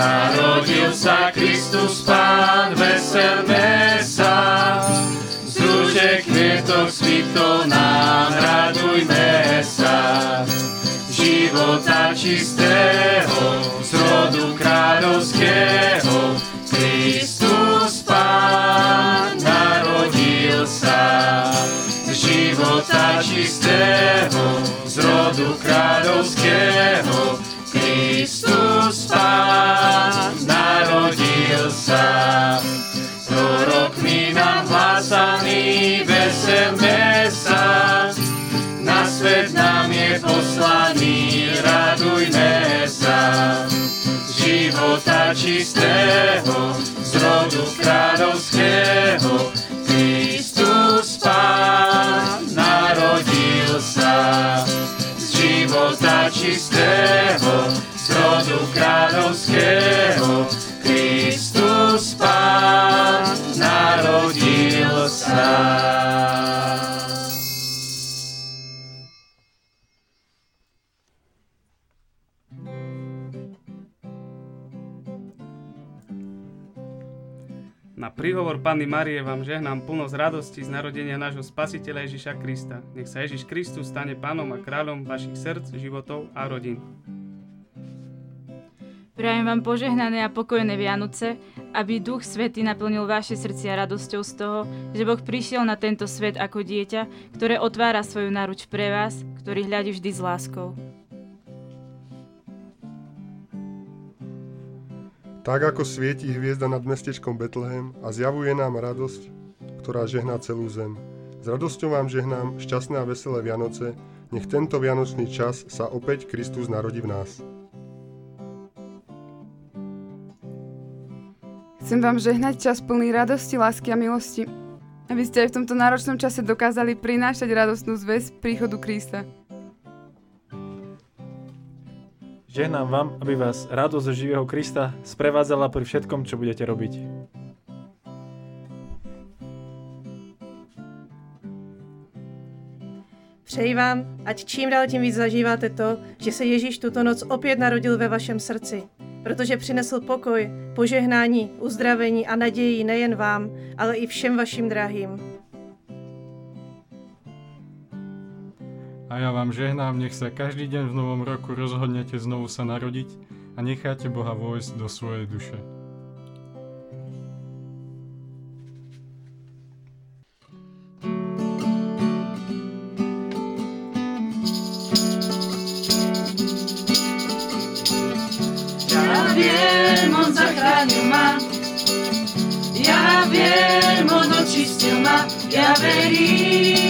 Narodil sa Kristus Pán, veselme sa. Z rúže kvietok svito nám, radujme sa. Života čistého, rodu kráľovského, Kristus Pán narodil sa. Prorokmi nám hlásaný, veselme sa, na svet nám je poslaný, radujme sa. Života čistého, rodu kráľovského, Kristus Pán života čistého, z rodu kráľovského, Na príhovor Panny Marie vám žehnám plnosť radosti z narodenia nášho Spasiteľa Ježiša Krista. Nech sa Ježiš Kristus stane pánom a kráľom vašich srdc, životov a rodín. Prajem vám požehnané a pokojné Vianoce, aby Duch Svetý naplnil vaše srdcia radosťou z toho, že Boh prišiel na tento svet ako dieťa, ktoré otvára svoju náruč pre vás, ktorý hľadí vždy s láskou. Tak ako svieti hviezda nad mestečkom Betlehem a zjavuje nám radosť, ktorá žehná celú zem. S radosťou vám žehnám šťastné a veselé Vianoce, nech tento vianočný čas sa opäť Kristus narodí v nás. Chcem vám žehnať čas plný radosti, lásky a milosti, aby ste aj v tomto náročnom čase dokázali prinášať radostnú zväz príchodu Krista. Žehnám vám, aby vás radosť zo živého Krista sprevádzala pri všetkom, čo budete robiť. Přeji vám, ať čím dál tím víc zažíváte to, že se Ježíš tuto noc opět narodil ve vašem srdci, protože přinesl pokoj, požehnání, uzdravení a naději nejen vám, ale i všem vašim drahým. A ja vám žehnám, nech sa každý deň v novom roku rozhodnete znovu sa narodiť a necháte Boha vojsť do svojej duše. Ja viem, on očistil ma. Ja verím,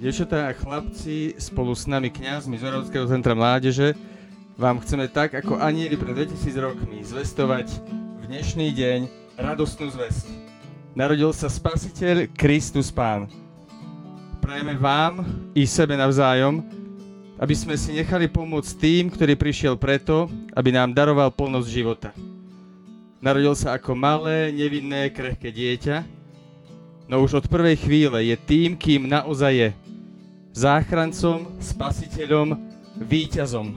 Dievčatá a chlapci spolu s nami kňazmi z Oravského centra mládeže vám chceme tak ako anieli pred 2000 rokmi zvestovať v dnešný deň radostnú zväzť. Narodil sa Spasiteľ Kristus Pán. Prajeme vám i sebe navzájom, aby sme si nechali pomôcť tým, ktorý prišiel preto, aby nám daroval plnosť života. Narodil sa ako malé, nevinné, krehké dieťa, no už od prvej chvíle je tým, kým naozaj je záchrancom, spasiteľom, víťazom.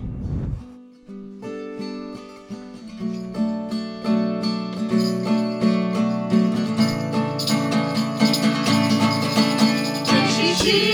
Ježiši,